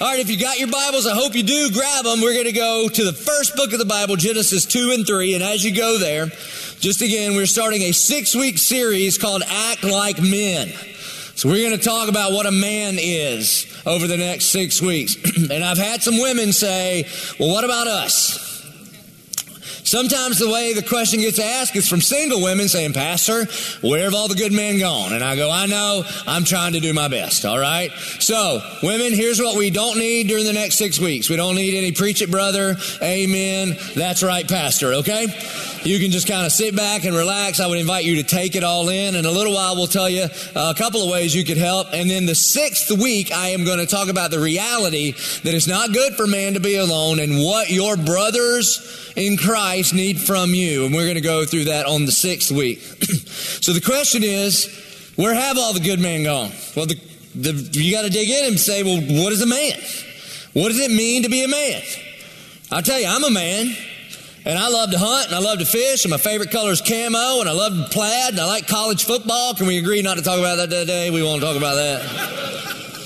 All right, if you got your Bibles, I hope you do. Grab them. We're going to go to the first book of the Bible, Genesis 2 and 3. And as you go there, just again, we're starting a six week series called Act Like Men. So we're going to talk about what a man is over the next six weeks. and I've had some women say, well, what about us? Sometimes the way the question gets asked is from single women saying, Pastor, where have all the good men gone? And I go, I know, I'm trying to do my best, all right? So, women, here's what we don't need during the next six weeks. We don't need any preach it, brother, amen, that's right, Pastor, okay? You can just kind of sit back and relax. I would invite you to take it all in. In a little while, we'll tell you a couple of ways you could help. And then the sixth week, I am going to talk about the reality that it's not good for man to be alone and what your brothers in Christ need from you. And we're going to go through that on the sixth week. so the question is, where have all the good men gone? Well, the, the, you got to dig in and say, well, what is a man? What does it mean to be a man? I'll tell you, I'm a man. And I love to hunt and I love to fish and my favorite color is camo and I love plaid and I like college football. Can we agree not to talk about that today? We won't talk about that.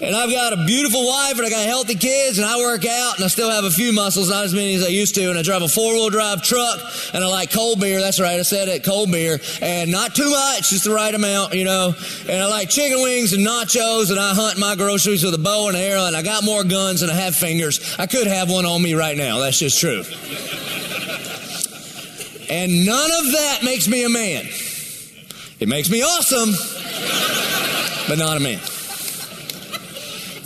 And I've got a beautiful wife and I got healthy kids and I work out and I still have a few muscles, not as many as I used to. And I drive a four wheel drive truck and I like cold beer. That's right. I said it, cold beer and not too much, just the right amount, you know. And I like chicken wings and nachos and I hunt my groceries with a bow and arrow and I got more guns than I have fingers. I could have one on me right now. That's just true. And none of that makes me a man. It makes me awesome, but not a man.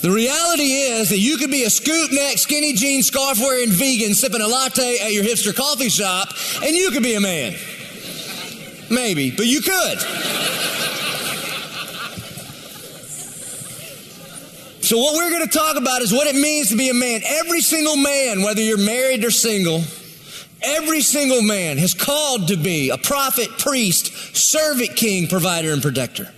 The reality is that you could be a scoop neck, skinny jean, scarf wearing vegan sipping a latte at your hipster coffee shop, and you could be a man. Maybe, but you could. So, what we're going to talk about is what it means to be a man. Every single man, whether you're married or single, Every single man has called to be a prophet, priest, servant, king, provider, and protector.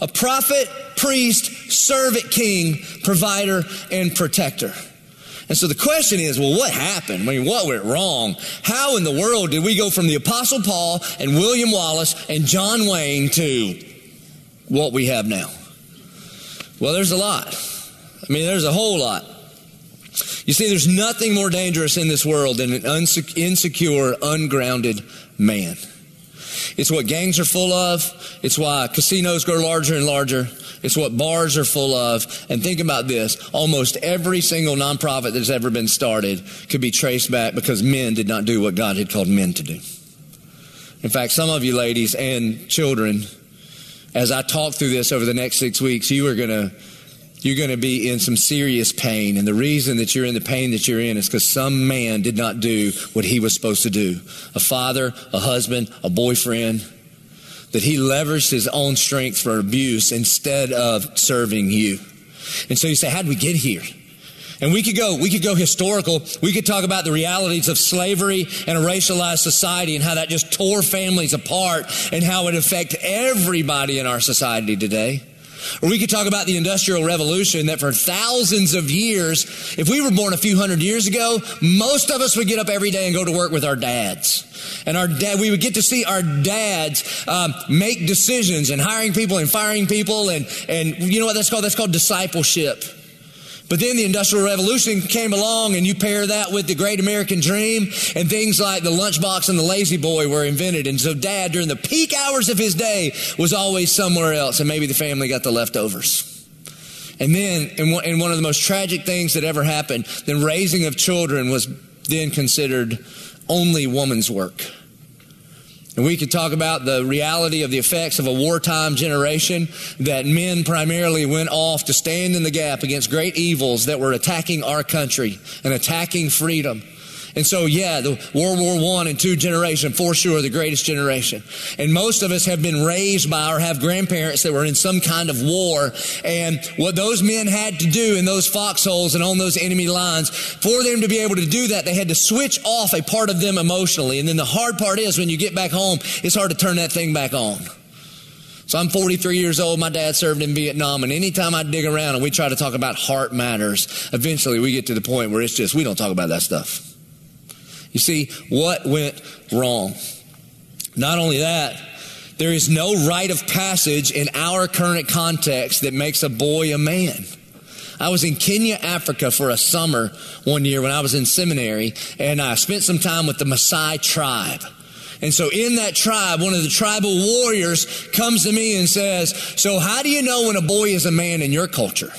A prophet, priest, servant, king, provider, and protector. And so the question is, well, what happened? I mean, what went wrong? How in the world did we go from the Apostle Paul and William Wallace and John Wayne to what we have now? Well, there's a lot. I mean, there's a whole lot. You see, there's nothing more dangerous in this world than an insecure, ungrounded man. It's what gangs are full of. It's why casinos grow larger and larger. It's what bars are full of. And think about this. Almost every single nonprofit that's ever been started could be traced back because men did not do what God had called men to do. In fact, some of you ladies and children, as I talk through this over the next six weeks, you are going to you're going to be in some serious pain. And the reason that you're in the pain that you're in is because some man did not do what he was supposed to do. A father, a husband, a boyfriend, that he leveraged his own strength for abuse instead of serving you. And so you say, how did we get here? And we could go, we could go historical. We could talk about the realities of slavery and a racialized society and how that just tore families apart and how it affects everybody in our society today. Or we could talk about the Industrial Revolution that for thousands of years, if we were born a few hundred years ago, most of us would get up every day and go to work with our dads. And our dad, we would get to see our dads um, make decisions and hiring people and firing people. And, and you know what that's called? That's called discipleship. But then the Industrial Revolution came along, and you pair that with the Great American Dream, and things like the lunchbox and the La-Z-Boy were invented. And so, dad, during the peak hours of his day, was always somewhere else, and maybe the family got the leftovers. And then, in one of the most tragic things that ever happened, the raising of children was then considered only woman's work. And we could talk about the reality of the effects of a wartime generation that men primarily went off to stand in the gap against great evils that were attacking our country and attacking freedom. And so, yeah, the World War One and two generation, for sure, the greatest generation. And most of us have been raised by or have grandparents that were in some kind of war. And what those men had to do in those foxholes and on those enemy lines, for them to be able to do that, they had to switch off a part of them emotionally. And then the hard part is when you get back home, it's hard to turn that thing back on. So I'm 43 years old. My dad served in Vietnam. And anytime I dig around and we try to talk about heart matters, eventually we get to the point where it's just, we don't talk about that stuff. You see, what went wrong? Not only that, there is no rite of passage in our current context that makes a boy a man. I was in Kenya, Africa for a summer one year when I was in seminary, and I spent some time with the Maasai tribe. And so in that tribe, one of the tribal warriors comes to me and says, So how do you know when a boy is a man in your culture?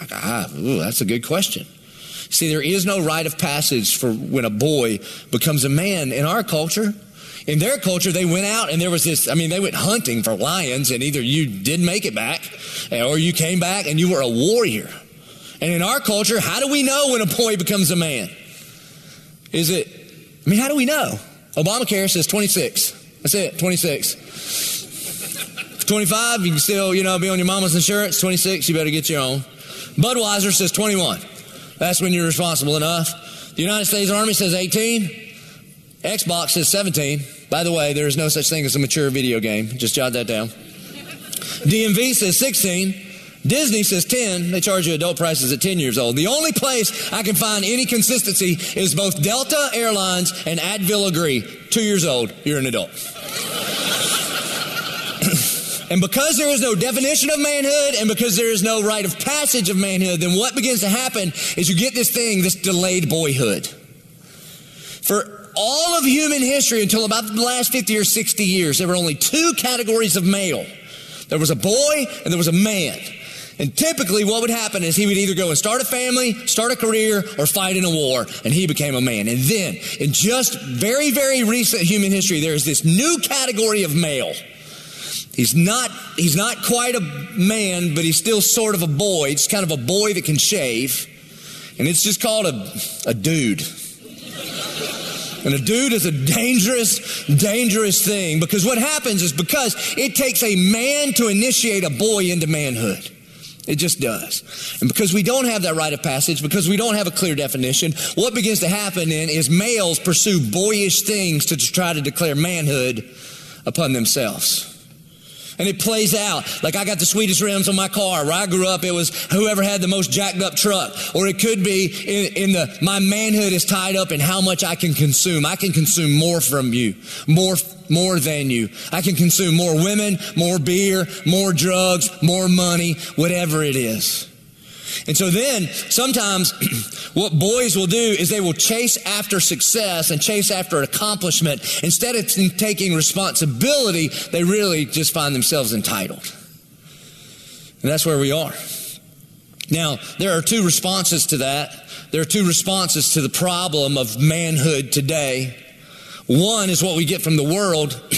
I ah, ooh, that's a good question. See, there is no rite of passage for when a boy becomes a man in our culture. In their culture, they went out and there was this, I mean, they went hunting for lions and either you did make it back or you came back and you were a warrior. And in our culture, how do we know when a boy becomes a man? Is it, I mean, how do we know? Obamacare says 26. That's it, 26. 25, you can still, you know, be on your mama's insurance. 26, you better get your own. Budweiser says 21. That's when you're responsible enough. The United States Army says 18. Xbox says 17. By the way, there is no such thing as a mature video game. Just jot that down. DMV says 16. Disney says 10. They charge you adult prices at 10 years old. The only place I can find any consistency is both Delta Airlines and Advil agree. Two years old, you're an adult. And because there is no definition of manhood and because there is no rite of passage of manhood, then what begins to happen is you get this thing, this delayed boyhood. For all of human history until about the last 50 or 60 years, there were only two categories of male. There was a boy and there was a man. And typically what would happen is he would either go and start a family, start a career, or fight in a war, and he became a man. And then, in just very, very recent human history, there's this new category of male. He's not, he's not quite a man, but he's still sort of a boy. It's kind of a boy that can shave. And it's just called a, a dude. And a dude is a dangerous, dangerous thing because what happens is because it takes a man to initiate a boy into manhood. It just does. And because we don't have that rite of passage, because we don't have a clear definition, what begins to happen then is males pursue boyish things to try to declare manhood upon themselves. And it plays out. Like I got the sweetest rims on my car. Where I grew up, it was whoever had the most jacked up truck. Or it could be in, in, the, my manhood is tied up in how much I can consume. I can consume more from you, more, more than you. I can consume more women, more beer, more drugs, more money, whatever it is. And so then sometimes what boys will do is they will chase after success and chase after accomplishment. Instead of taking responsibility, they really just find themselves entitled. And that's where we are. Now, there are two responses to that. There are two responses to the problem of manhood today. One is what we get from the world,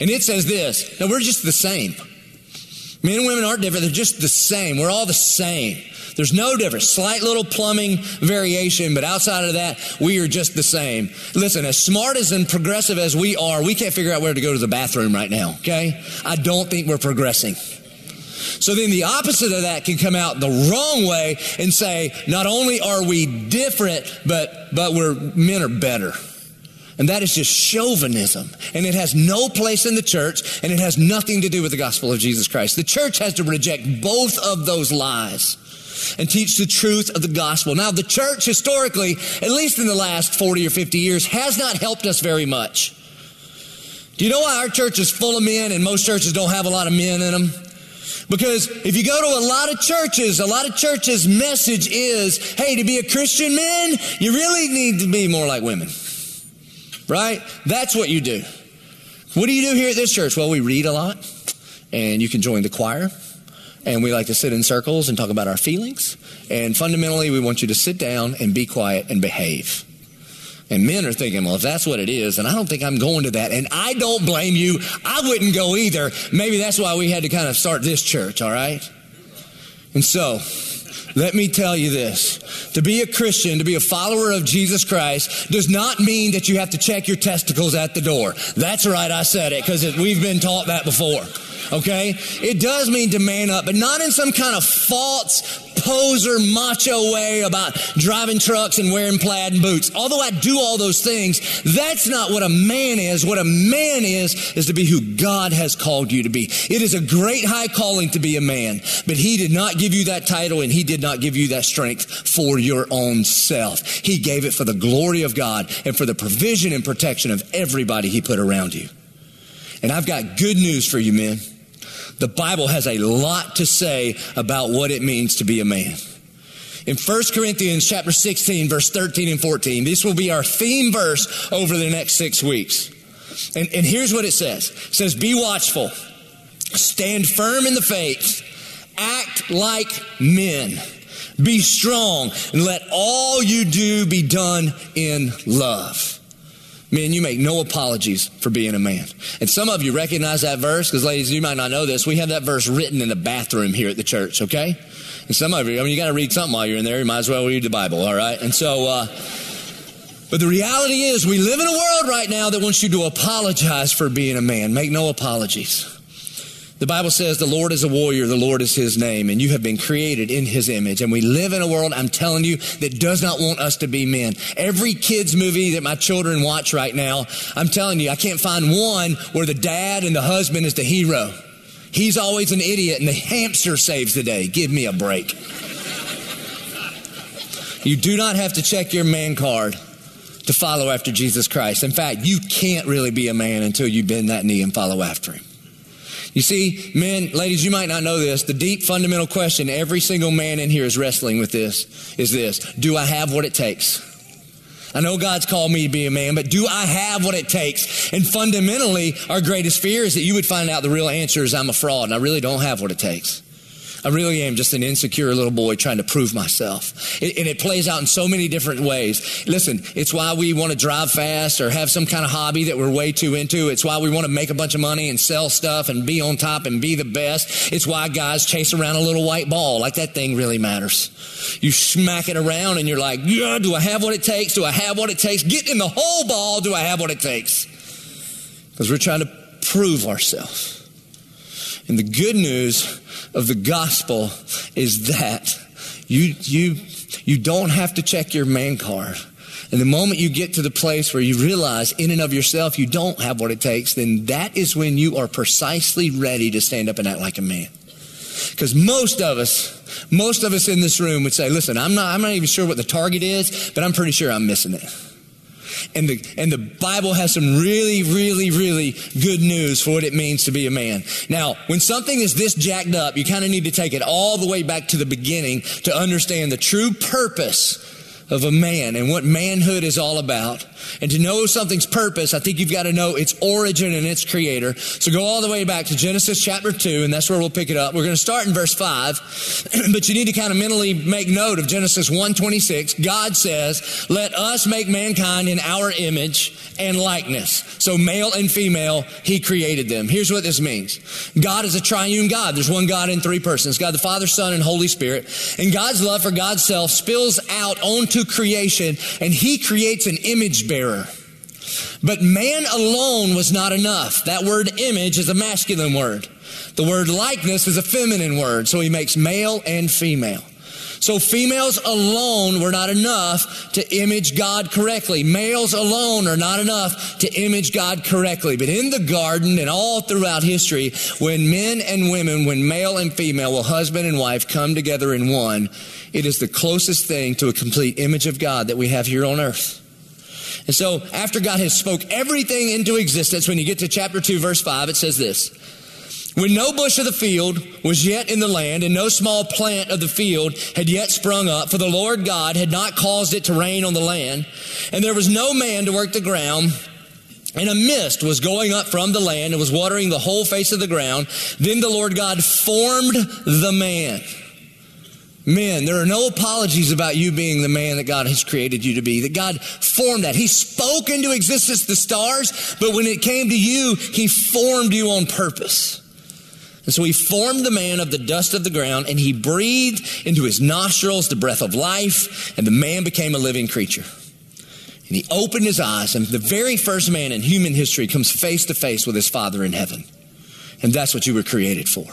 and it says this. Now, we're just the same. Men and women aren't different, they're just the same. We're all the same. There's no difference. Slight little plumbing variation, but outside of that, we are just the same. Listen, as smart as and progressive as we are, we can't figure out where to go to the bathroom right now, okay? I don't think we're progressing. So then the opposite of that can come out the wrong way and say, not only are we different, but, but we're, men are better. And that is just chauvinism. And it has no place in the church, and it has nothing to do with the gospel of Jesus Christ. The church has to reject both of those lies and teach the truth of the gospel. Now, the church historically, at least in the last 40 or 50 years, has not helped us very much. Do you know why our church is full of men and most churches don't have a lot of men in them? Because if you go to a lot of churches, a lot of churches' message is, hey, to be a Christian man, you really need to be more like women. Right? That's what you do. What do you do here at this church? Well, we read a lot, and you can join the choir and we like to sit in circles and talk about our feelings. And fundamentally, we want you to sit down and be quiet and behave. And men are thinking, well, if that's what it is, and I don't think I'm going to that. And I don't blame you. I wouldn't go either. Maybe that's why we had to kind of start this church, all right? And so, let me tell you this. To be a Christian, to be a follower of Jesus Christ, does not mean that you have to check your testicles at the door. That's right, I said it, because we've been taught that before okay? It does mean to man up, but not in some kind of false poser macho way about driving trucks and wearing plaid and boots. Although I do all those things, that's not what a man is. What a man is, is to be who God has called you to be. It is a great high calling to be a man, but he did not give you that title and he did not give you that strength for your own self. He gave it for the glory of God and for the provision and protection of everybody he put around you. And I've got good news for you, men. The Bible has a lot to say about what it means to be a man. In 1 Corinthians chapter 16, verse 13 and 14, this will be our theme verse over the next six weeks. And, and here's what it says. It says, be watchful, stand firm in the faith, act like men, be strong, and let all you do be done in love. Men, you make no apologies for being a man. And some of you recognize that verse because, ladies, you might not know this. We have that verse written in the bathroom here at the church, okay? And some of you, I mean, you got to read something while you're in there. You might as well read the Bible, all right? And so, uh, but the reality is, we live in a world right now that wants you to apologize for being a man. Make no apologies. The Bible says the Lord is a warrior, the Lord is his name, and you have been created in his image. And we live in a world, I'm telling you, that does not want us to be men. Every kid's movie that my children watch right now, I'm telling you, I can't find one where the dad and the husband is the hero. He's always an idiot and the hamster saves the day. Give me a break. You do not have to check your man card to follow after Jesus Christ. In fact, you can't really be a man until you bend that knee and follow after him. You see, men, ladies, you might not know this. The deep fundamental question every single man in here is wrestling with this is this Do I have what it takes? I know God's called me to be a man, but do I have what it takes? And fundamentally, our greatest fear is that you would find out the real answer is I'm a fraud and I really don't have what it takes. I really am just an insecure little boy trying to prove myself. It, and it plays out in so many different ways. Listen, it's why we want to drive fast or have some kind of hobby that we're way too into. It's why we want to make a bunch of money and sell stuff and be on top and be the best. It's why guys chase around a little white ball like that thing really matters. You smack it around and you're like, yeah, do I have what it takes? Do I have what it takes? Get in the hole ball. Do I have what it takes? Because we're trying to prove ourselves. And the good news of the gospel is that you, you, you don't have to check your man card. And the moment you get to the place where you realize in and of yourself you don't have what it takes, then that is when you are precisely ready to stand up and act like a man. Because most of us, most of us in this room would say, listen, I'm not, I'm not even sure what the target is, but I'm pretty sure I'm missing it. And the, and the Bible has some really, really, really good news for what it means to be a man. Now, when something is this jacked up, you kind of need to take it all the way back to the beginning to understand the true purpose of a man and what manhood is all about. And to know something's purpose, I think you've got to know its origin and its creator. So go all the way back to Genesis chapter 2, and that's where we'll pick it up. We're going to start in verse 5, but you need to kind of mentally make note of Genesis 1:26. God says, "Let us make mankind in our image and likeness." So male and female, he created them. Here's what this means. God is a triune God. There's one God in three persons. God the Father, Son, and Holy Spirit. And God's love for God's self spills out onto creation, and he creates an image bearer bearer. But man alone was not enough. That word image is a masculine word. The word likeness is a feminine word. So he makes male and female. So females alone were not enough to image God correctly. Males alone are not enough to image God correctly. But in the garden and all throughout history, when men and women, when male and female, well, husband and wife come together in one, it is the closest thing to a complete image of God that we have here on earth. And so after God has spoke everything into existence, when you get to chapter 2, verse 5, it says this. When no bush of the field was yet in the land, and no small plant of the field had yet sprung up, for the Lord God had not caused it to rain on the land, and there was no man to work the ground, and a mist was going up from the land and was watering the whole face of the ground, then the Lord God formed the man Men, there are no apologies about you being the man that God has created you to be, that God formed that. He spoke into existence the stars, but when it came to you, He formed you on purpose. And so He formed the man of the dust of the ground, and He breathed into his nostrils the breath of life, and the man became a living creature. And He opened his eyes, and the very first man in human history comes face to face with his Father in heaven. And that's what you were created for.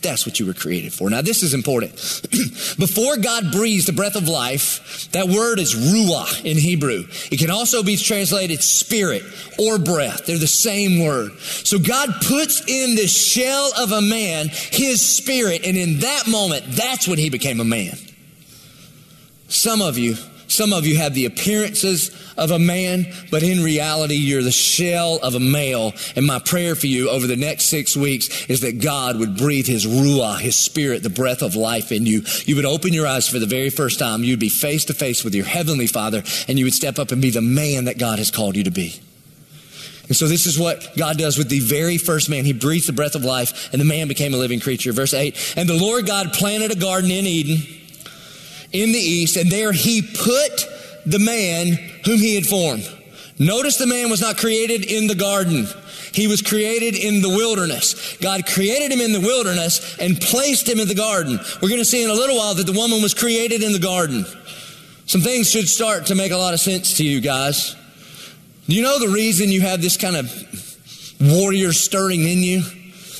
That's what you were created for. Now, this is important. Before God breathes the breath of life, that word is ruah in Hebrew. It can also be translated spirit or breath. They're the same word. So God puts in the shell of a man his spirit, and in that moment, that's when he became a man. Some of you Some of you have the appearances of a man, but in reality, you're the shell of a male. And my prayer for you over the next six weeks is that God would breathe His Ruah, His Spirit, the breath of life in you. You would open your eyes for the very first time. You'd be face to face with your Heavenly Father, and you would step up and be the man that God has called you to be. And so this is what God does with the very first man. He breathes the breath of life, and the man became a living creature. Verse 8 And the Lord God planted a garden in Eden in the east, and there he put the man whom he had formed. Notice the man was not created in the garden. He was created in the wilderness. God created him in the wilderness and placed him in the garden. We're going to see in a little while that the woman was created in the garden. Some things should start to make a lot of sense to you guys. Do you know the reason you have this kind of warrior stirring in you?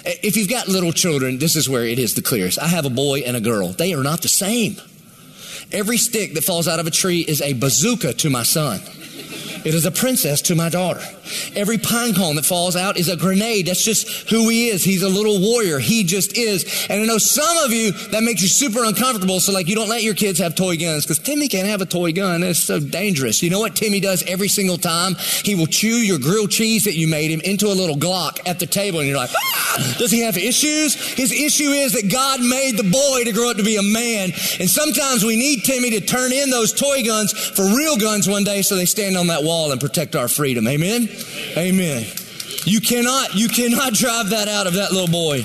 If you've got little children, this is where it is the clearest. I have a boy and a girl. They are not the same. Every stick that falls out of a tree is a bazooka to my son. It is a princess to my daughter. Every pine cone that falls out is a grenade. That's just who he is. He's a little warrior. He just is. And I know some of you, that makes you super uncomfortable. So like you don't let your kids have toy guns because Timmy can't have a toy gun. It's so dangerous. You know what Timmy does every single time? He will chew your grilled cheese that you made him into a little Glock at the table. And you're like, ah! does he have issues? His issue is that God made the boy to grow up to be a man. And sometimes we need Timmy to turn in those toy guns for real guns one day so they stand on that wall and protect our freedom. Amen? Amen. You cannot, you cannot drive that out of that little boy.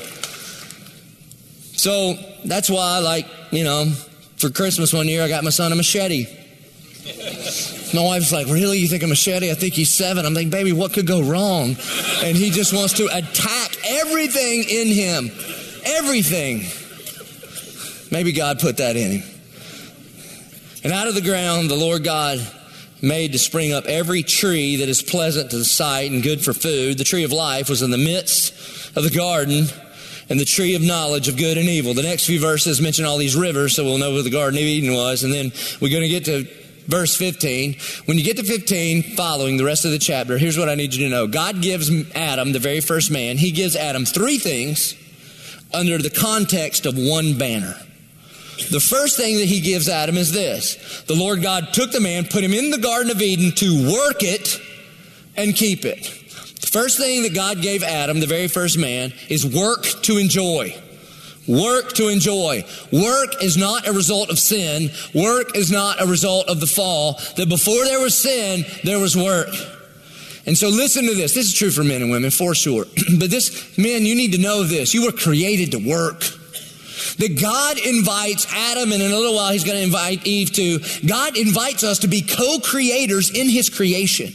So that's why, like, you know, for Christmas one year, I got my son a machete. My wife's like, Really? You think a machete? I think he's seven. I'm like, Baby, what could go wrong? And he just wants to attack everything in him. Everything. Maybe God put that in him. And out of the ground, the Lord God made to spring up every tree that is pleasant to the sight and good for food. The tree of life was in the midst of the garden and the tree of knowledge of good and evil. The next few verses mention all these rivers, so we'll know where the Garden of Eden was. And then we're going to get to verse 15. When you get to 15, following the rest of the chapter, here's what I need you to know. God gives Adam, the very first man, he gives Adam three things under the context of one banner. The first thing that he gives Adam is this the Lord God took the man, put him in the Garden of Eden to work it and keep it. The first thing that God gave Adam, the very first man, is work to enjoy. Work to enjoy. Work is not a result of sin. Work is not a result of the fall. That before there was sin, there was work. And so listen to this. This is true for men and women for sure. but this, men, you need to know this. You were created to work that God invites Adam, and in a little while he's going to invite Eve too. God invites us to be co-creators in his creation.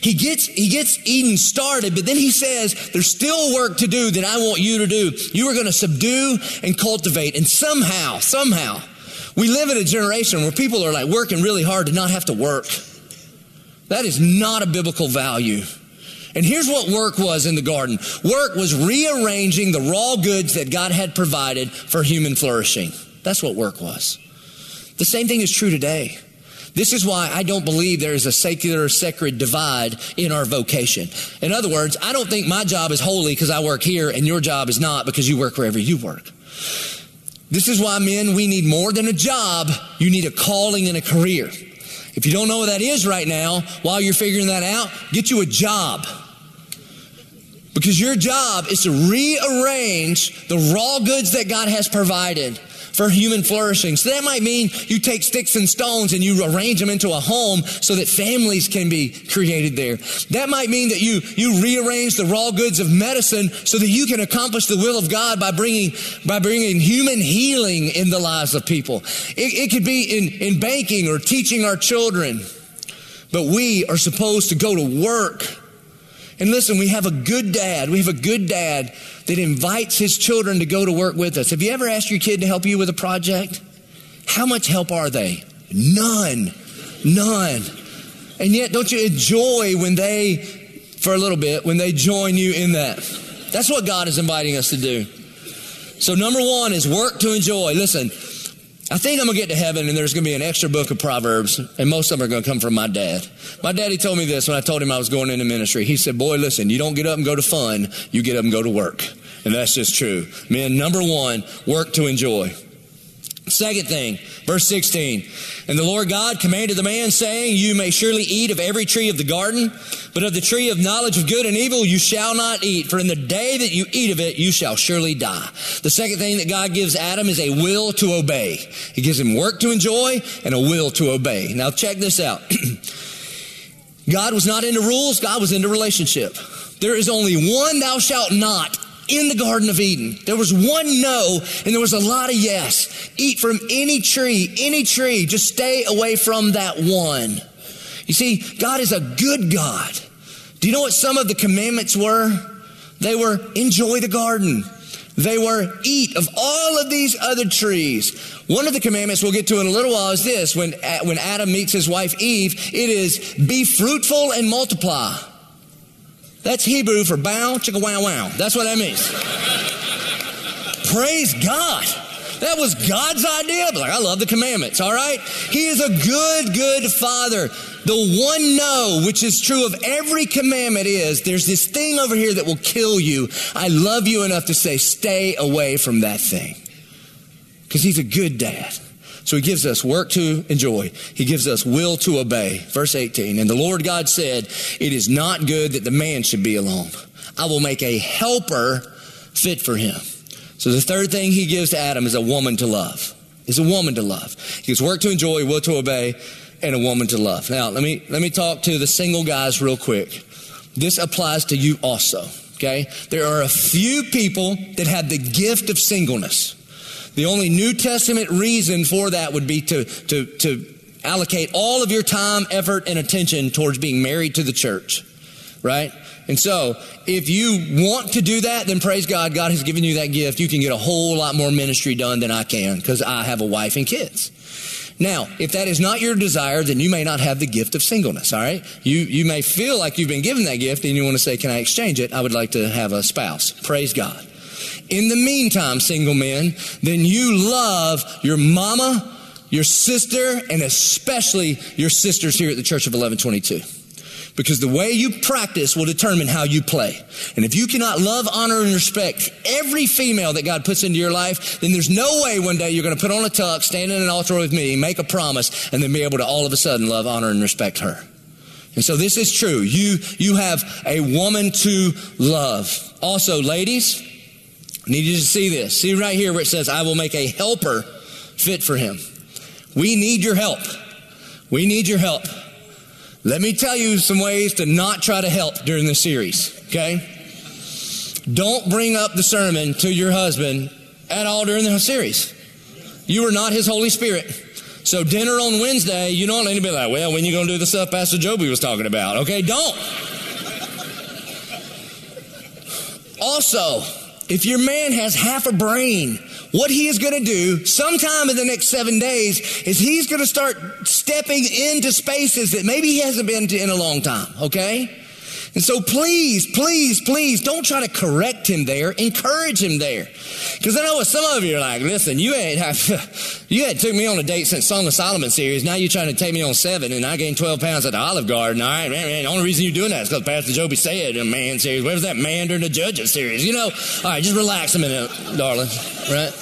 He gets, he gets Eden started, but then he says, there's still work to do that I want you to do. You are going to subdue and cultivate. And somehow, somehow, we live in a generation where people are like working really hard to not have to work. That is not a biblical value. And here's what work was in the garden. Work was rearranging the raw goods that God had provided for human flourishing. That's what work was. The same thing is true today. This is why I don't believe there is a secular sacred divide in our vocation. In other words, I don't think my job is holy because I work here and your job is not because you work wherever you work. This is why men, we need more than a job. You need a calling and a career. If you don't know what that is right now, while you're figuring that out, get you a job. Because your job is to rearrange the raw goods that God has provided for human flourishing. So that might mean you take sticks and stones and you arrange them into a home so that families can be created there. That might mean that you, you rearrange the raw goods of medicine so that you can accomplish the will of God by bringing, by bringing human healing in the lives of people. It, it could be in, in banking or teaching our children. But we are supposed to go to work and listen, we have a good dad. We have a good dad that invites his children to go to work with us. Have you ever asked your kid to help you with a project? How much help are they? None. None. And yet, don't you enjoy when they, for a little bit, when they join you in that? That's what God is inviting us to do. So, number one is work to enjoy. Listen, I think I'm going to get to heaven and there's going to be an extra book of Proverbs, and most of them are going to come from my dad. My daddy told me this when I told him I was going into ministry. He said, Boy, listen, you don't get up and go to fun, you get up and go to work. And that's just true. Man, number one, work to enjoy. Second thing, verse 16. And the Lord God commanded the man, saying, You may surely eat of every tree of the garden, but of the tree of knowledge of good and evil you shall not eat, for in the day that you eat of it, you shall surely die. The second thing that God gives Adam is a will to obey. He gives him work to enjoy and a will to obey. Now check this out. God was not into rules, God was into relationship. There is only one thou shalt not in the Garden of Eden. There was one no, and there was a lot of yes. Eat from any tree, any tree. Just stay away from that one. You see, God is a good God. Do you know what some of the commandments were? They were enjoy the garden. They were eat of all of these other trees. One of the commandments we'll get to in a little while is this when, when Adam meets his wife Eve, it is be fruitful and multiply. That's Hebrew for bow, chicka wow wow. That's what that means. Praise God. That was God's idea. But like, I love the commandments, all right? He is a good, good father. The one no, which is true of every commandment, is there's this thing over here that will kill you. I love you enough to say, stay away from that thing. Because he's a good dad. So he gives us work to enjoy. He gives us will to obey. Verse 18. And the Lord God said, It is not good that the man should be alone. I will make a helper fit for him. So the third thing he gives to Adam is a woman to love. Is a woman to love. He gives work to enjoy, will to obey, and a woman to love. Now, let me, let me talk to the single guys real quick. This applies to you also. Okay? There are a few people that have the gift of singleness. The only New Testament reason for that would be to, to, to allocate all of your time, effort, and attention towards being married to the church, right? And so, if you want to do that, then praise God. God has given you that gift. You can get a whole lot more ministry done than I can because I have a wife and kids. Now, if that is not your desire, then you may not have the gift of singleness, all right? You, you may feel like you've been given that gift and you want to say, Can I exchange it? I would like to have a spouse. Praise God. In the meantime, single men, then you love your mama, your sister, and especially your sisters here at the Church of 1122. Because the way you practice will determine how you play. And if you cannot love, honor, and respect every female that God puts into your life, then there's no way one day you're going to put on a tuck, stand in an altar with me, make a promise, and then be able to all of a sudden love, honor, and respect her. And so this is true. You, you have a woman to love. Also, ladies, I need you to see this. See right here where it says, I will make a helper fit for him. We need your help. We need your help. Let me tell you some ways to not try to help during this series, okay? Don't bring up the sermon to your husband at all during the series. You are not his Holy Spirit. So dinner on Wednesday, you don't need to be like, well, when you going to do the stuff Pastor Joby was talking about? Okay, don't. also, if your man has half a brain, what he is going to do sometime in the next seven days is he's going to start stepping into spaces that maybe he hasn't been to in a long time, okay? And so please, please, please don't try to correct him there. Encourage him there. Because I know what some of you are like, listen, you ain't have, you had took me on a date since Song of Solomon series. Now you're trying to take me on seven and I gained 12 pounds at the Olive Garden. All right, man, man the only reason you're doing that is because Pastor Joby said in man series. Where's that man during the judges series? You know, all right, just relax a minute, darling, right?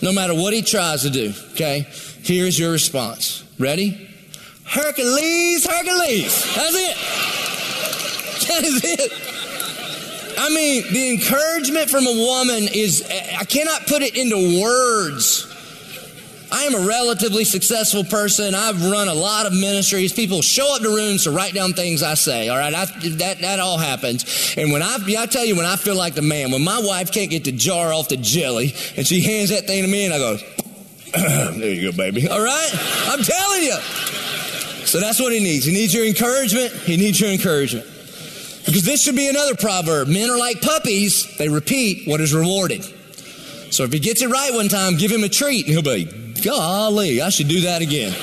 No matter what he tries to do, okay? Here's your response. Ready? Hercules, Hercules. That's it. That is it. I mean, the encouragement from a woman is, I cannot put it into words. I am a relatively successful person. I've run a lot of ministries. People show up to rooms to write down things I say. All right, I, that that all happens. And when I, I tell you, when I feel like the man, when my wife can't get the jar off the jelly, and she hands that thing to me, and I go, "There you go, baby." All right, I'm telling you. So that's what he needs. He needs your encouragement. He needs your encouragement. Because this should be another proverb. Men are like puppies, they repeat what is rewarded. So if he gets it right one time, give him a treat, and he'll be, golly, I should do that again.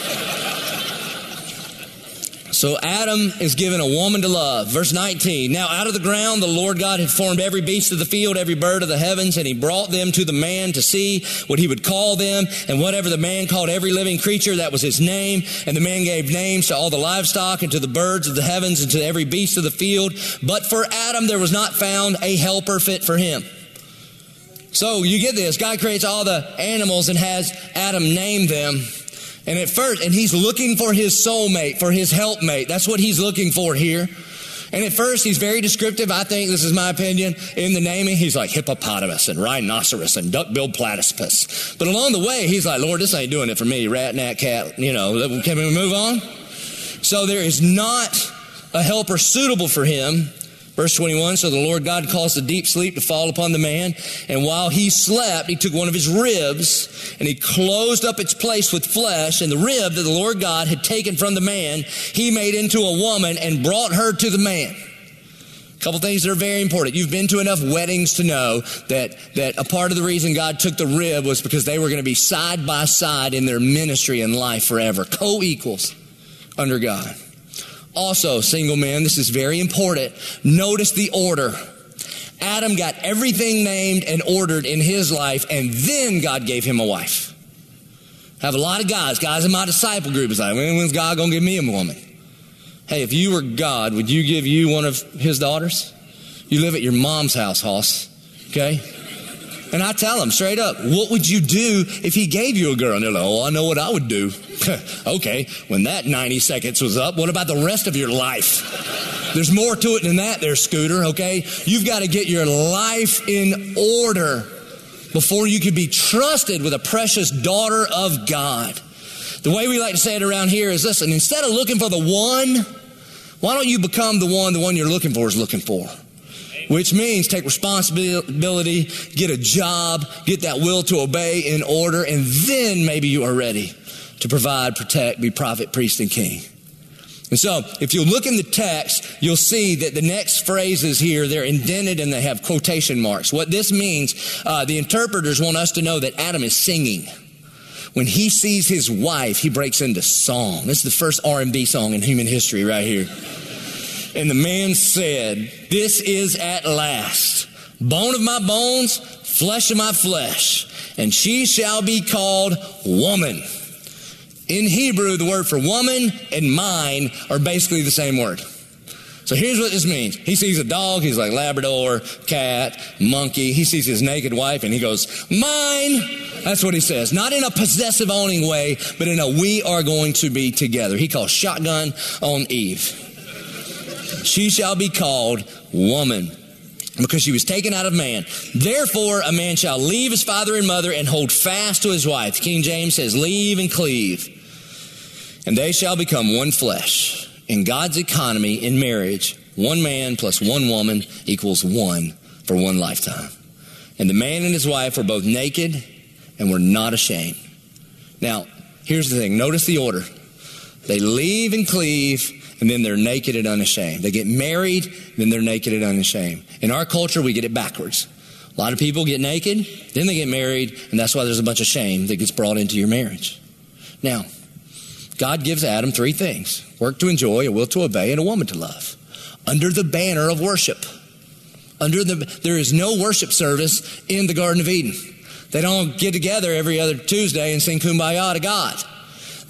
So Adam is given a woman to love. Verse 19. Now out of the ground the Lord God had formed every beast of the field, every bird of the heavens, and he brought them to the man to see what he would call them. And whatever the man called every living creature, that was his name. And the man gave names to all the livestock and to the birds of the heavens and to every beast of the field. But for Adam there was not found a helper fit for him. So you get this. God creates all the animals and has Adam name them. And at first, and he's looking for his soulmate, for his helpmate. That's what he's looking for here. And at first, he's very descriptive. I think this is my opinion in the naming. He's like hippopotamus and rhinoceros and duck-billed platypus. But along the way, he's like, Lord, this ain't doing it for me. Rat, gnat, cat. You know, can we move on? So there is not a helper suitable for him. Verse 21 So the Lord God caused a deep sleep to fall upon the man, and while he slept, he took one of his ribs and he closed up its place with flesh, and the rib that the Lord God had taken from the man, he made into a woman and brought her to the man. A couple things that are very important. You've been to enough weddings to know that, that a part of the reason God took the rib was because they were going to be side by side in their ministry and life forever, co equals under God. Also, single men, this is very important. Notice the order. Adam got everything named and ordered in his life, and then God gave him a wife. I have a lot of guys, guys in my disciple group, is like, when's God gonna give me a woman? Hey, if you were God, would you give you one of his daughters? You live at your mom's house, Hoss. Okay? And I tell them straight up, what would you do if he gave you a girl? And they're like, oh, I know what I would do. okay, when that 90 seconds was up, what about the rest of your life? There's more to it than that there, Scooter, okay? You've got to get your life in order before you can be trusted with a precious daughter of God. The way we like to say it around here is listen, instead of looking for the one, why don't you become the one the one you're looking for is looking for? Which means take responsibility, get a job, get that will to obey in order, and then maybe you are ready to provide, protect, be prophet, priest, and king. And so, if you look in the text, you'll see that the next phrases here, they're indented and they have quotation marks. What this means, uh, the interpreters want us to know that Adam is singing. When he sees his wife, he breaks into song. This is the first R&B song in human history right here. And the man said, This is at last bone of my bones, flesh of my flesh, and she shall be called woman. In Hebrew, the word for woman and mine are basically the same word. So here's what this means. He sees a dog, he's like Labrador, cat, monkey. He sees his naked wife and he goes, Mine. That's what he says. Not in a possessive owning way, but in a we are going to be together. He calls shotgun on Eve. She shall be called woman because she was taken out of man. Therefore, a man shall leave his father and mother and hold fast to his wife. King James says, leave and cleave. And they shall become one flesh. In God's economy, in marriage, one man plus one woman equals one for one lifetime. And the man and his wife were both naked and were not ashamed. Now, here's the thing notice the order. They leave and cleave and then they're naked and unashamed. They get married, then they're naked and unashamed. In our culture, we get it backwards. A lot of people get naked, then they get married, and that's why there's a bunch of shame that gets brought into your marriage. Now, God gives Adam three things work to enjoy, a will to obey, and a woman to love. Under the banner of worship. Under the there is no worship service in the Garden of Eden. They don't get together every other Tuesday and sing kumbaya to God.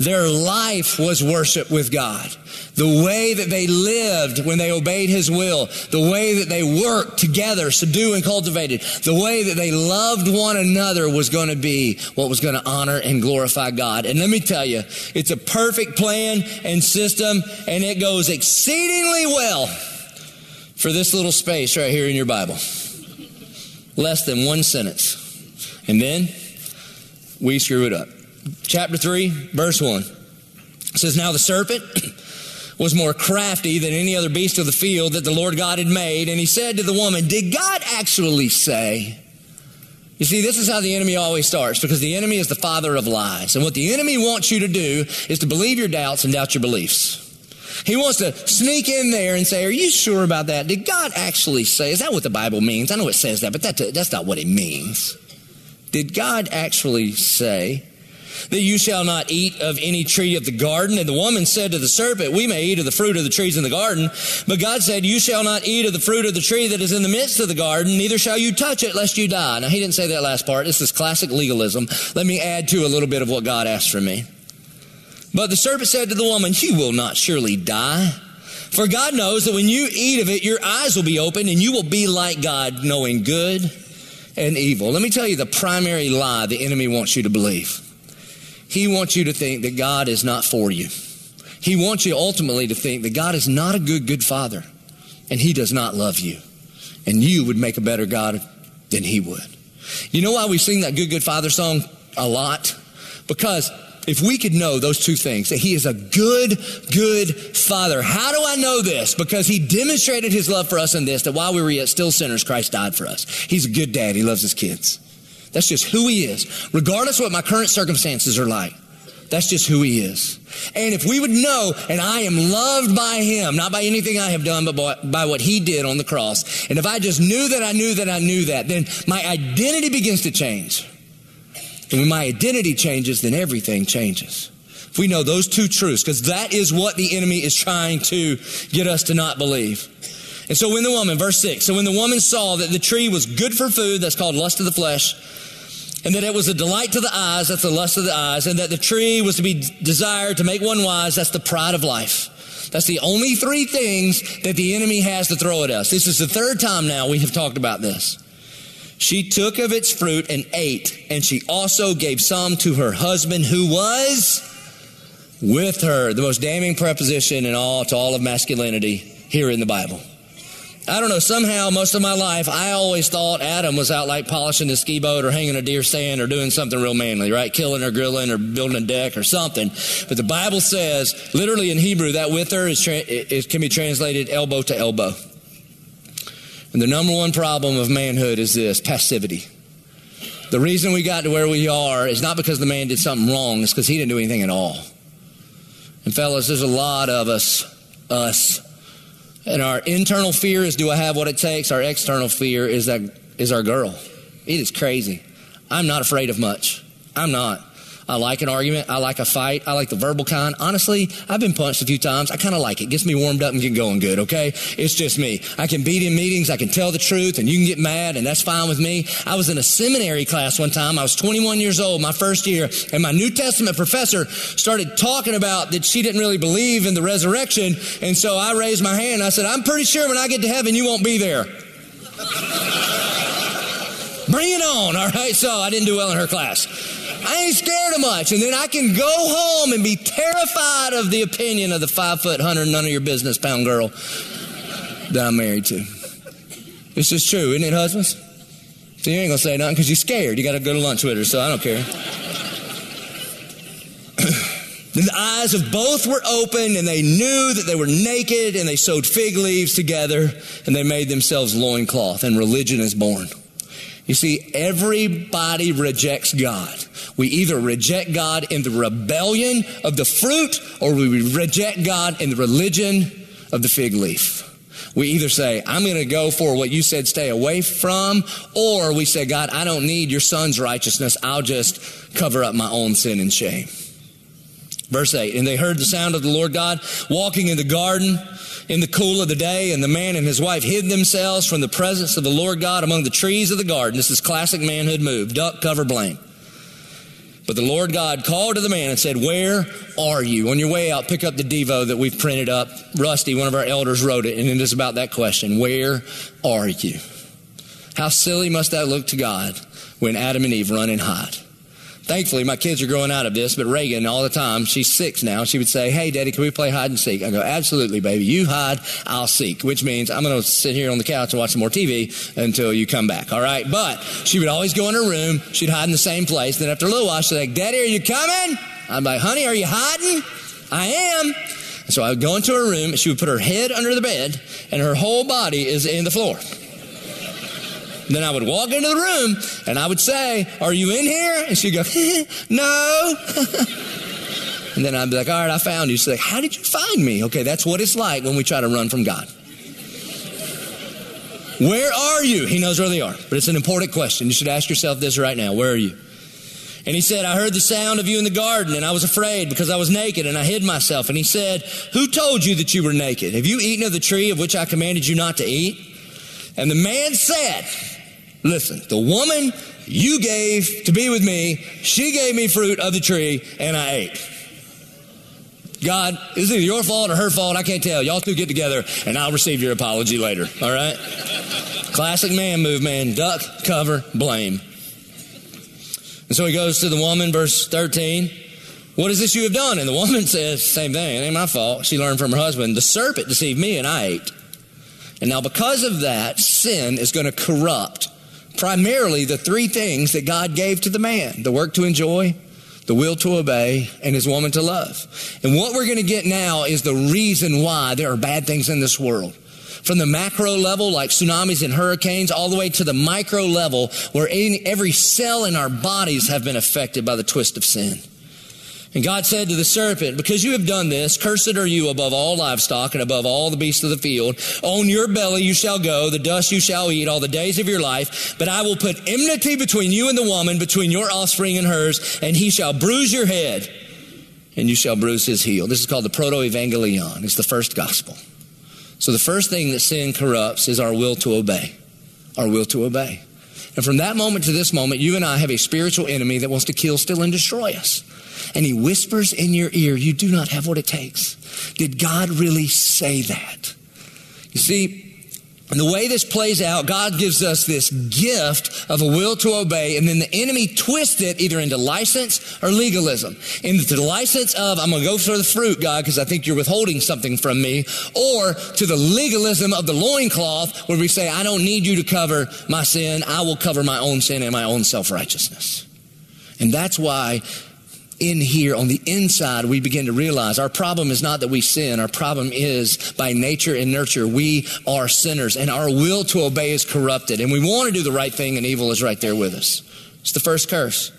Their life was worship with God. The way that they lived when they obeyed His will, the way that they worked together, subdued and cultivated, the way that they loved one another was going to be what was going to honor and glorify God. And let me tell you, it's a perfect plan and system, and it goes exceedingly well for this little space right here in your Bible. Less than one sentence. And then we screw it up chapter 3, verse 1. It says, Now the serpent was more crafty than any other beast of the field that the Lord God had made. And he said to the woman, Did God actually say? You see, this is how the enemy always starts because the enemy is the father of lies. And what the enemy wants you to do is to believe your doubts and doubt your beliefs. He wants to sneak in there and say, Are you sure about that? Did God actually say? Is that what the Bible means? I know it says that, but that, that's not what it means. Did God actually say? That you shall not eat of any tree of the garden. And the woman said to the serpent, We may eat of the fruit of the trees in the garden. But God said, You shall not eat of the fruit of the tree that is in the midst of the garden, neither shall you touch it, lest you die. Now, he didn't say that last part. This is classic legalism. Let me add to a little bit of what God asked from me. But the serpent said to the woman, You will not surely die. For God knows that when you eat of it, your eyes will be opened and you will be like God, knowing good and evil. Let me tell you the primary lie the enemy wants you to believe. He wants you to think that God is not for you. He wants you ultimately to think that God is not a good, good father and he does not love you. And you would make a better God than he would. You know why we sing that good, good father song a lot? Because if we could know those two things, that he is a good, good father. How do I know this? Because he demonstrated his love for us in this, that while we were yet still sinners, Christ died for us. He's a good dad. He loves his kids. That's just who he is. Regardless of what my current circumstances are like. That's just who he is. And if we would know, and I am loved by him, not by anything I have done, but by, by, what he did on the cross. And if I just knew that I knew that I knew that, then my identity begins to change. And when my identity changes, then everything changes. If we know those two truths, because that is what the enemy is trying to get us to not believe. And so when the woman, verse 6, so when the woman saw that the tree was good for food, that's called lust of the flesh, and that it was a delight to the eyes, that's the lust of the eyes, and that the tree was to be desired to make one wise, that's the pride of life. That's the only three things that the enemy has to throw at us. This is the third time now we have talked about this. She took of its fruit and ate, and she also gave some to her husband who was with her. The most damning preposition in all to all of masculinity here in the Bible. I don't know, somehow most of my life, I always thought Adam was out like polishing his ski boat or hanging a deer stand or doing something real manly, right? Killing or grilling or building a deck or something. But the Bible says, literally in Hebrew, that with her is tra- it can be translated elbow to elbow. And the number one problem of manhood is this passivity. The reason we got to where we are is not because the man did something wrong, it's because he didn't do anything at all. And fellas, there's a lot of us, us. And our internal fear is do I have what it takes? Our external fear is that is our girl. It is crazy. I'm not afraid of much. I'm not. I like an argument. I like a fight. I like the verbal kind. Honestly, I've been punched a few times. I kind of like it. Gets me warmed up and get going good, okay? It's just me. I can beat in meetings. I can tell the truth and you can get mad and that's fine with me. I was in a seminary class one time. I was 21 years old, my first year, and my New Testament professor started talking about that she didn't really believe in the resurrection. And so I raised my hand. I said, I'm pretty sure when I get to heaven, you won't be there. Bring it on, all right? So I didn't do well in her class. I ain't scared of much. And then I can go home and be terrified of the opinion of the five foot, hundred, none of your business pound girl that I'm married to. It's just true, isn't it, husbands? So you ain't gonna say nothing because you're scared. You gotta go to lunch with her, so I don't care. Then the eyes of both were open, and they knew that they were naked, and they sewed fig leaves together, and they made themselves loincloth, and religion is born. You see, everybody rejects God. We either reject God in the rebellion of the fruit or we reject God in the religion of the fig leaf. We either say, I'm going to go for what you said stay away from, or we say, God, I don't need your son's righteousness. I'll just cover up my own sin and shame. Verse 8, and they heard the sound of the Lord God walking in the garden in the cool of the day, and the man and his wife hid themselves from the presence of the Lord God among the trees of the garden. This is classic manhood move duck, cover, blame. But the Lord God called to the man and said, Where are you? On your way out, pick up the Devo that we've printed up. Rusty, one of our elders, wrote it, and it is about that question Where are you? How silly must that look to God when Adam and Eve run and hide? Thankfully, my kids are growing out of this, but Reagan, all the time, she's six now, she would say, Hey, Daddy, can we play hide and seek? I go, Absolutely, baby. You hide, I'll seek, which means I'm going to sit here on the couch and watch some more TV until you come back, all right? But she would always go in her room, she'd hide in the same place. Then after a little while, she'd like, Daddy, are you coming? I'm like, Honey, are you hiding? I am. And so I would go into her room, and she would put her head under the bed, and her whole body is in the floor. Then I would walk into the room and I would say, Are you in here? And she'd go, No. and then I'd be like, All right, I found you. She's like, How did you find me? Okay, that's what it's like when we try to run from God. Where are you? He knows where they are. But it's an important question. You should ask yourself this right now Where are you? And he said, I heard the sound of you in the garden, and I was afraid because I was naked, and I hid myself. And he said, Who told you that you were naked? Have you eaten of the tree of which I commanded you not to eat? And the man said, Listen, the woman you gave to be with me, she gave me fruit of the tree and I ate. God, is it your fault or her fault? I can't tell. Y'all two get together and I'll receive your apology later. All right? Classic man move, man. Duck, cover, blame. And so he goes to the woman, verse 13. What is this you have done? And the woman says, same thing. It ain't my fault. She learned from her husband. The serpent deceived me and I ate. And now because of that, sin is going to corrupt primarily the three things that God gave to the man the work to enjoy, the will to obey, and his woman to love. And what we're going to get now is the reason why there are bad things in this world. From the macro level, like tsunamis and hurricanes, all the way to the micro level, where every cell in our bodies have been affected by the twist of sin. And God said to the serpent, Because you have done this, cursed are you above all livestock and above all the beasts of the field. On your belly you shall go, the dust you shall eat all the days of your life. But I will put enmity between you and the woman, between your offspring and hers, and he shall bruise your head, and you shall bruise his heel. This is called the proto evangelion. It's the first gospel. So the first thing that sin corrupts is our will to obey. Our will to obey. And from that moment to this moment, you and I have a spiritual enemy that wants to kill, steal, and destroy us and he whispers in your ear, You do not have what it takes. Did God really say that? You see, and the way this plays out, God gives us this gift of a will to obey, and then the enemy twists it either into license or legalism. Into the license of, I'm going to go for the fruit, God, because I think you're withholding something from me, or to the legalism of the loincloth, where we say, I don't need you to cover my sin. I will cover my own sin and my own self righteousness. And that's why in here on the inside, we begin to realize our problem is not that we sin. Our problem is by nature and nurture, we are sinners and our will to obey is corrupted. And we want to do the right thing and evil is right there with us. It's the first curse.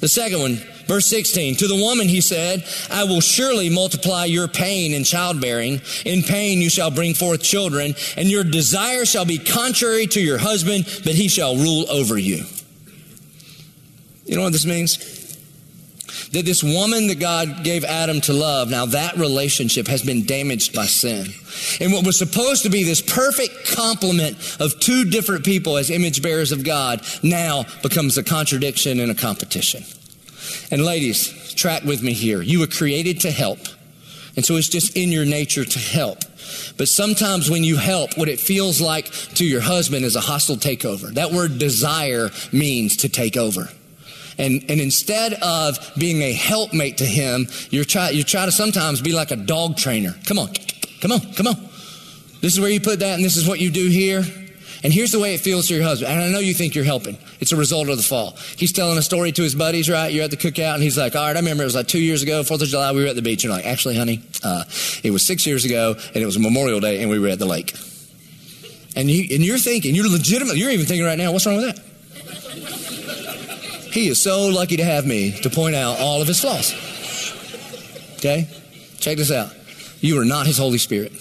The second one, verse 16, to the woman he said, I will surely multiply your pain in childbearing. In pain you shall bring forth children, and your desire shall be contrary to your husband, but he shall rule over you. You know what this means? That this woman that God gave Adam to love, now that relationship has been damaged by sin. And what was supposed to be this perfect complement of two different people as image bearers of God now becomes a contradiction and a competition. And ladies, track with me here. You were created to help. And so it's just in your nature to help. But sometimes when you help, what it feels like to your husband is a hostile takeover. That word desire means to take over. And, and instead of being a helpmate to him, you're try, you try to sometimes be like a dog trainer. Come on, come on, come on. This is where you put that, and this is what you do here. And here's the way it feels to your husband. And I know you think you're helping. It's a result of the fall. He's telling a story to his buddies, right? You're at the cookout, and he's like, All right, I remember it was like two years ago, Fourth of July, we were at the beach. And you're like, Actually, honey, uh, it was six years ago, and it was Memorial Day, and we were at the lake. And, you, and you're thinking, you're legitimate, you're even thinking right now, what's wrong with that? He is so lucky to have me to point out all of his flaws. Okay? Check this out. You are not his Holy Spirit.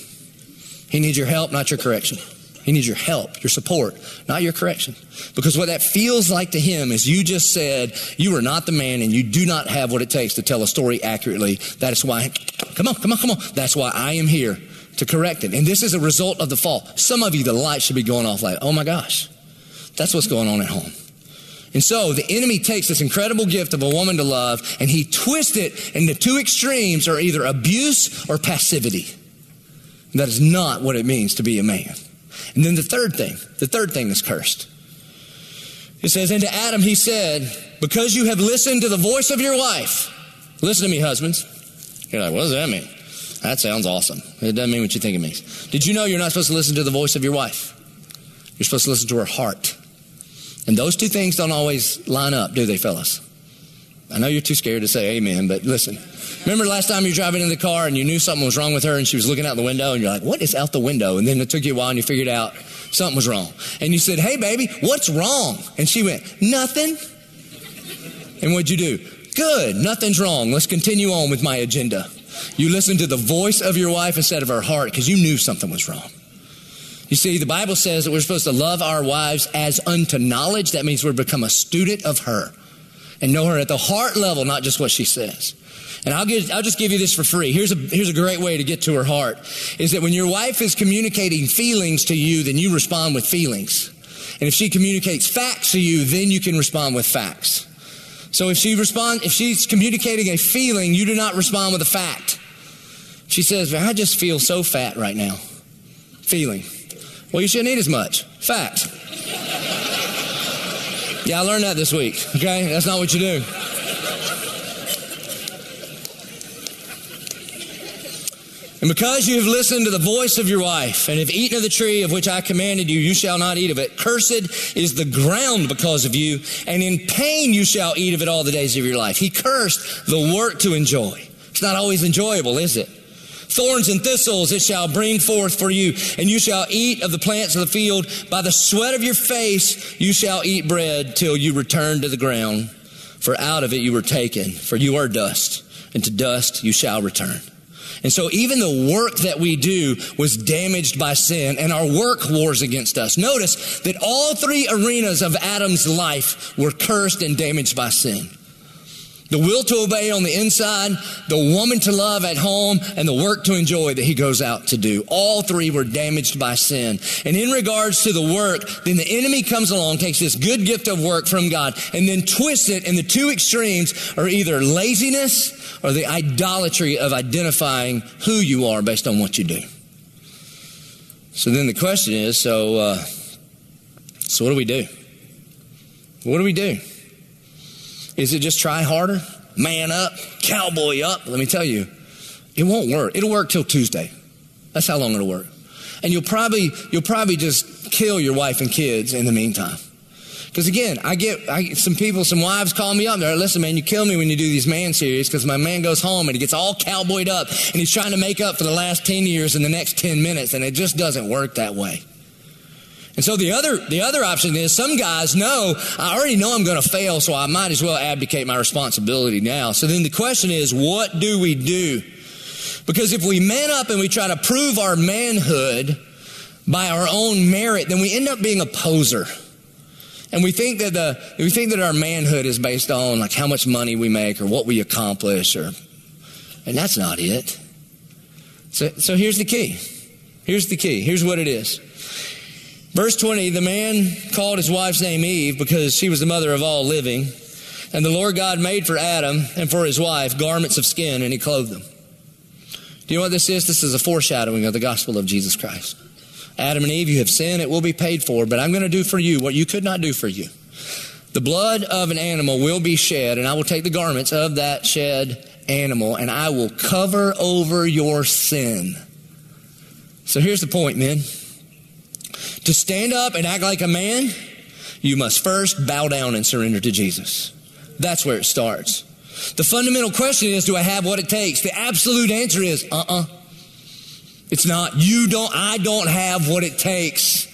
He needs your help, not your correction. He needs your help, your support, not your correction. Because what that feels like to him is you just said, you are not the man and you do not have what it takes to tell a story accurately. That is why, come on, come on, come on. That's why I am here to correct it. And this is a result of the fall. Some of you, the light should be going off like, oh my gosh, that's what's going on at home. And so the enemy takes this incredible gift of a woman to love and he twists it into two extremes are either abuse or passivity. That is not what it means to be a man. And then the third thing, the third thing is cursed. It says, And to Adam he said, Because you have listened to the voice of your wife. Listen to me, husbands. You're like, what does that mean? That sounds awesome. It doesn't mean what you think it means. Did you know you're not supposed to listen to the voice of your wife? You're supposed to listen to her heart. And those two things don't always line up, do they, fellas? I know you're too scared to say amen, but listen. Remember last time you were driving in the car and you knew something was wrong with her and she was looking out the window and you're like, what is out the window? And then it took you a while and you figured out something was wrong. And you said, hey, baby, what's wrong? And she went, nothing. And what'd you do? Good, nothing's wrong. Let's continue on with my agenda. You listened to the voice of your wife instead of her heart because you knew something was wrong. You see, the Bible says that we're supposed to love our wives as unto knowledge. That means we're become a student of her and know her at the heart level, not just what she says. And I'll, give, I'll just give you this for free. Here's a, here's a great way to get to her heart is that when your wife is communicating feelings to you, then you respond with feelings. And if she communicates facts to you, then you can respond with facts. So if she respond, if she's communicating a feeling, you do not respond with a fact. She says, I just feel so fat right now. Feeling. Well, you shouldn't eat as much. Fact. yeah, I learned that this week. Okay? That's not what you do. And because you have listened to the voice of your wife and have eaten of the tree of which I commanded you, you shall not eat of it. Cursed is the ground because of you, and in pain you shall eat of it all the days of your life. He cursed the work to enjoy. It's not always enjoyable, is it? Thorns and thistles it shall bring forth for you, and you shall eat of the plants of the field. By the sweat of your face you shall eat bread till you return to the ground. For out of it you were taken, for you are dust, and to dust you shall return. And so even the work that we do was damaged by sin and our work wars against us. Notice that all three arenas of Adam's life were cursed and damaged by sin. The will to obey on the inside, the woman to love at home, and the work to enjoy that he goes out to do. All three were damaged by sin. And in regards to the work, then the enemy comes along, takes this good gift of work from God, and then twists it, and the two extremes are either laziness or the idolatry of identifying who you are based on what you do. So then the question is so, uh, so what do we do? What do we do? Is it just try harder? Man up, cowboy up? Let me tell you, it won't work. It'll work till Tuesday. That's how long it'll work. And you'll probably, you'll probably just kill your wife and kids in the meantime. Because again, I get I, some people, some wives call me up. They're like, listen, man, you kill me when you do these man series because my man goes home and he gets all cowboyed up and he's trying to make up for the last 10 years in the next 10 minutes. And it just doesn't work that way. And so the other, the other option is some guys know, I already know I'm going to fail, so I might as well abdicate my responsibility now. So then the question is, what do we do? Because if we man up and we try to prove our manhood by our own merit, then we end up being a poser. And we think that the, we think that our manhood is based on like how much money we make or what we accomplish or, and that's not it. So, so here's the key. Here's the key. Here's what it is. Verse 20 The man called his wife's name Eve because she was the mother of all living. And the Lord God made for Adam and for his wife garments of skin, and he clothed them. Do you know what this is? This is a foreshadowing of the gospel of Jesus Christ. Adam and Eve, you have sinned, it will be paid for, but I'm going to do for you what you could not do for you. The blood of an animal will be shed, and I will take the garments of that shed animal, and I will cover over your sin. So here's the point, men. To stand up and act like a man, you must first bow down and surrender to Jesus. That's where it starts. The fundamental question is, do I have what it takes? The absolute answer is, uh-uh. It's not, you don't, I don't have what it takes.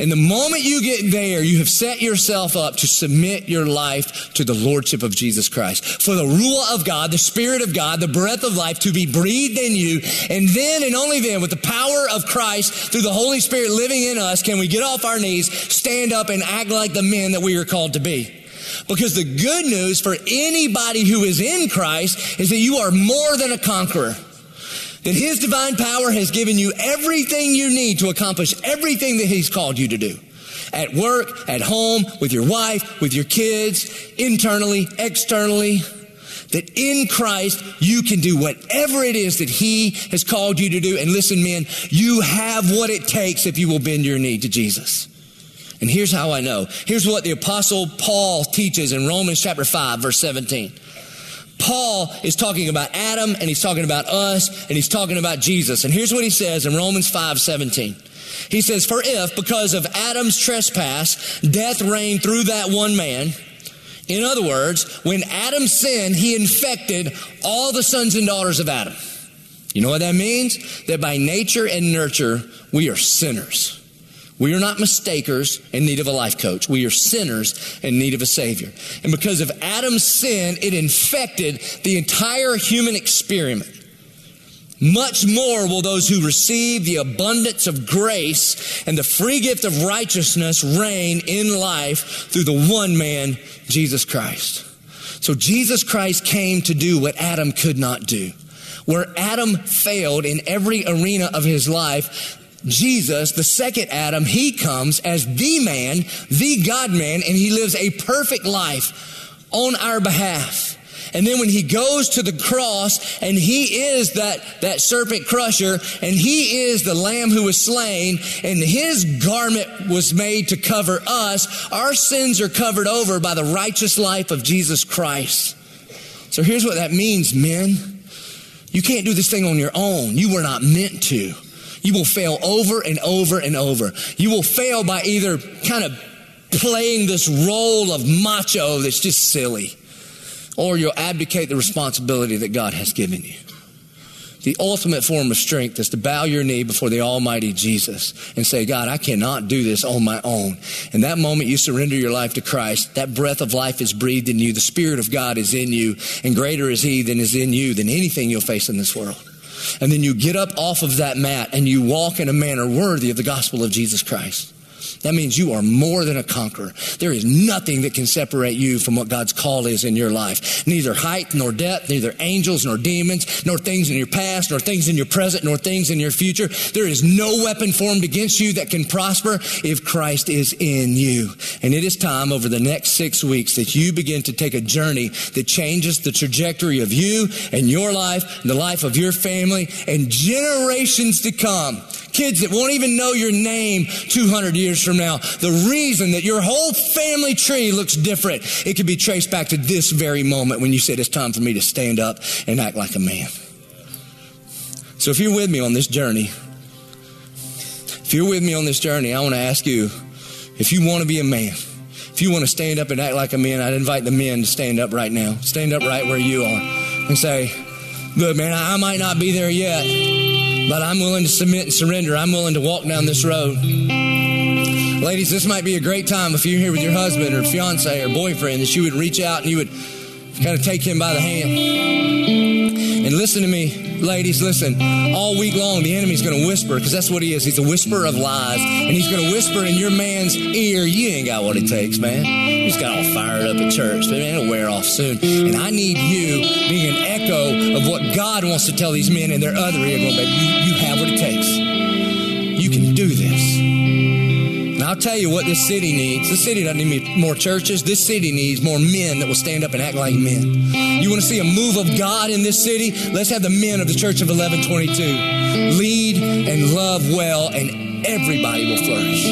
And the moment you get there, you have set yourself up to submit your life to the Lordship of Jesus Christ. For the rule of God, the Spirit of God, the breath of life to be breathed in you. And then and only then, with the power of Christ through the Holy Spirit living in us, can we get off our knees, stand up, and act like the men that we are called to be. Because the good news for anybody who is in Christ is that you are more than a conqueror that His divine power has given you everything you need to accomplish everything that He's called you to do. At work, at home, with your wife, with your kids, internally, externally. That in Christ, you can do whatever it is that He has called you to do. And listen, men, you have what it takes if you will bend your knee to Jesus. And here's how I know. Here's what the apostle Paul teaches in Romans chapter 5, verse 17. Paul is talking about Adam and he's talking about us and he's talking about Jesus. And here's what he says in Romans 5 17. He says, For if, because of Adam's trespass, death reigned through that one man, in other words, when Adam sinned, he infected all the sons and daughters of Adam. You know what that means? That by nature and nurture, we are sinners. We are not mistakers in need of a life coach. We are sinners in need of a Savior. And because of Adam's sin, it infected the entire human experiment. Much more will those who receive the abundance of grace and the free gift of righteousness reign in life through the one man, Jesus Christ. So Jesus Christ came to do what Adam could not do. Where Adam failed in every arena of his life, Jesus, the second Adam, he comes as the man, the God man, and he lives a perfect life on our behalf. And then when he goes to the cross and he is that, that serpent crusher and he is the lamb who was slain and his garment was made to cover us, our sins are covered over by the righteous life of Jesus Christ. So here's what that means, men. You can't do this thing on your own. You were not meant to. You will fail over and over and over. You will fail by either kind of playing this role of macho that's just silly, or you'll abdicate the responsibility that God has given you. The ultimate form of strength is to bow your knee before the Almighty Jesus and say, God, I cannot do this on my own. And that moment you surrender your life to Christ, that breath of life is breathed in you. The Spirit of God is in you, and greater is He than is in you than anything you'll face in this world. And then you get up off of that mat and you walk in a manner worthy of the gospel of Jesus Christ. That means you are more than a conqueror. There is nothing that can separate you from what God's call is in your life. Neither height nor depth, neither angels nor demons, nor things in your past, nor things in your present, nor things in your future. There is no weapon formed against you that can prosper if Christ is in you. And it is time over the next six weeks that you begin to take a journey that changes the trajectory of you and your life, and the life of your family, and generations to come. Kids that won't even know your name 200 years from now. The reason that your whole family tree looks different, it could be traced back to this very moment when you said, It's time for me to stand up and act like a man. So if you're with me on this journey, if you're with me on this journey, I want to ask you if you want to be a man, if you want to stand up and act like a man, I'd invite the men to stand up right now. Stand up right where you are and say, Good man, I might not be there yet, but I'm willing to submit and surrender. I'm willing to walk down this road. Ladies, this might be a great time if you're here with your husband or fiance or boyfriend that you would reach out and you would kind of take him by the hand. And listen to me, ladies, listen. All week long, the enemy's going to whisper because that's what he is. He's a whisperer of lies. And he's going to whisper in your man's ear, You ain't got what it takes, man. He's got all fired up at church. But it'll wear off soon. And I need you being an echo of what God wants to tell these men in their other ear, going, baby, you, you have what it takes. You can do this. I'll tell you what this city needs. This city doesn't need more churches. This city needs more men that will stand up and act like men. You want to see a move of God in this city? Let's have the men of the Church of 1122 lead and love well, and everybody will flourish.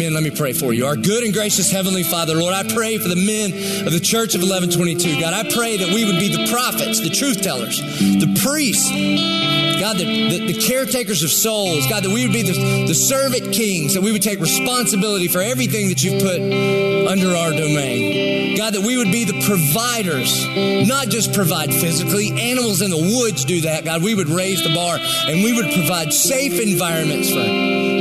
Men, let me pray for you. Our good and gracious Heavenly Father, Lord, I pray for the men of the Church of 1122. God, I pray that we would be the prophets, the truth tellers, the priests, God, that the, the, caretakers of souls. God, that we would be the, the servant kings, that we would take responsibility for everything that you've put under our domain. God, that we would be the providers, not just provide physically. Animals in the woods do that, God. We would raise the bar and we would provide safe environments for,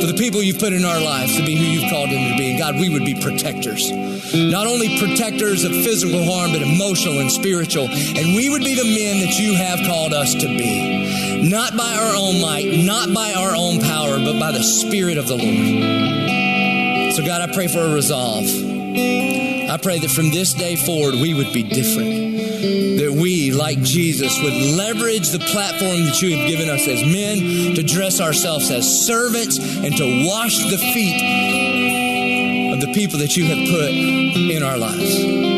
for the people you've put in our lives to be who you've called them to be. And God, we would be protectors. Not only protectors of physical harm, but emotional and spiritual. And we would be the men that you have called us to be. Not by our own might, not by our own power, but by the Spirit of the Lord. So, God, I pray for a resolve. I pray that from this day forward, we would be different. We, like Jesus, would leverage the platform that you have given us as men to dress ourselves as servants and to wash the feet of the people that you have put in our lives.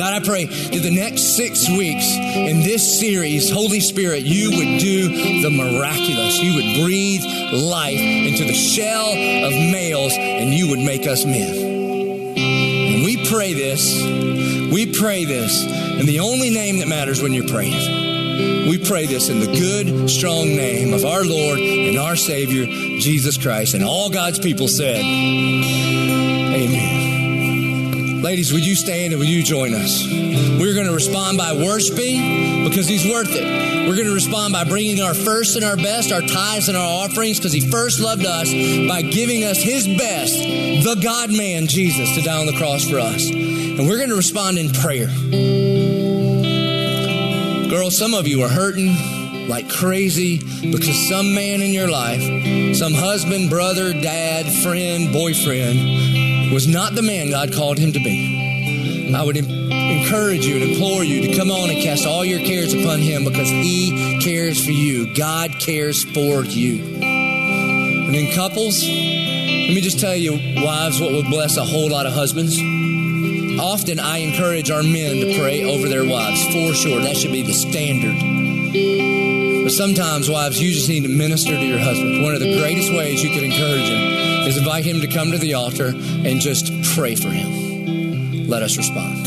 God, I pray that the next six weeks in this series, Holy Spirit, you would do the miraculous. You would breathe life into the shell of males and you would make us men. And we pray this, we pray this in the only name that matters when you're praying. We pray this in the good, strong name of our Lord and our Savior, Jesus Christ. And all God's people said, Amen. Ladies, would you stand and would you join us? We're going to respond by worshiping because He's worth it. We're going to respond by bringing our first and our best, our tithes and our offerings because He first loved us by giving us His best, the God man, Jesus, to die on the cross for us. And we're going to respond in prayer. Girls, some of you are hurting like crazy because some man in your life, some husband, brother, dad, friend, boyfriend, was not the man God called him to be. I would encourage you and implore you to come on and cast all your cares upon him because he cares for you. God cares for you. And in couples, let me just tell you, wives, what would bless a whole lot of husbands Often I encourage our men to pray over their wives, for sure. That should be the standard. But sometimes, wives, you just need to minister to your husband. One of the greatest ways you can encourage him is invite him to come to the altar and just pray for him. Let us respond.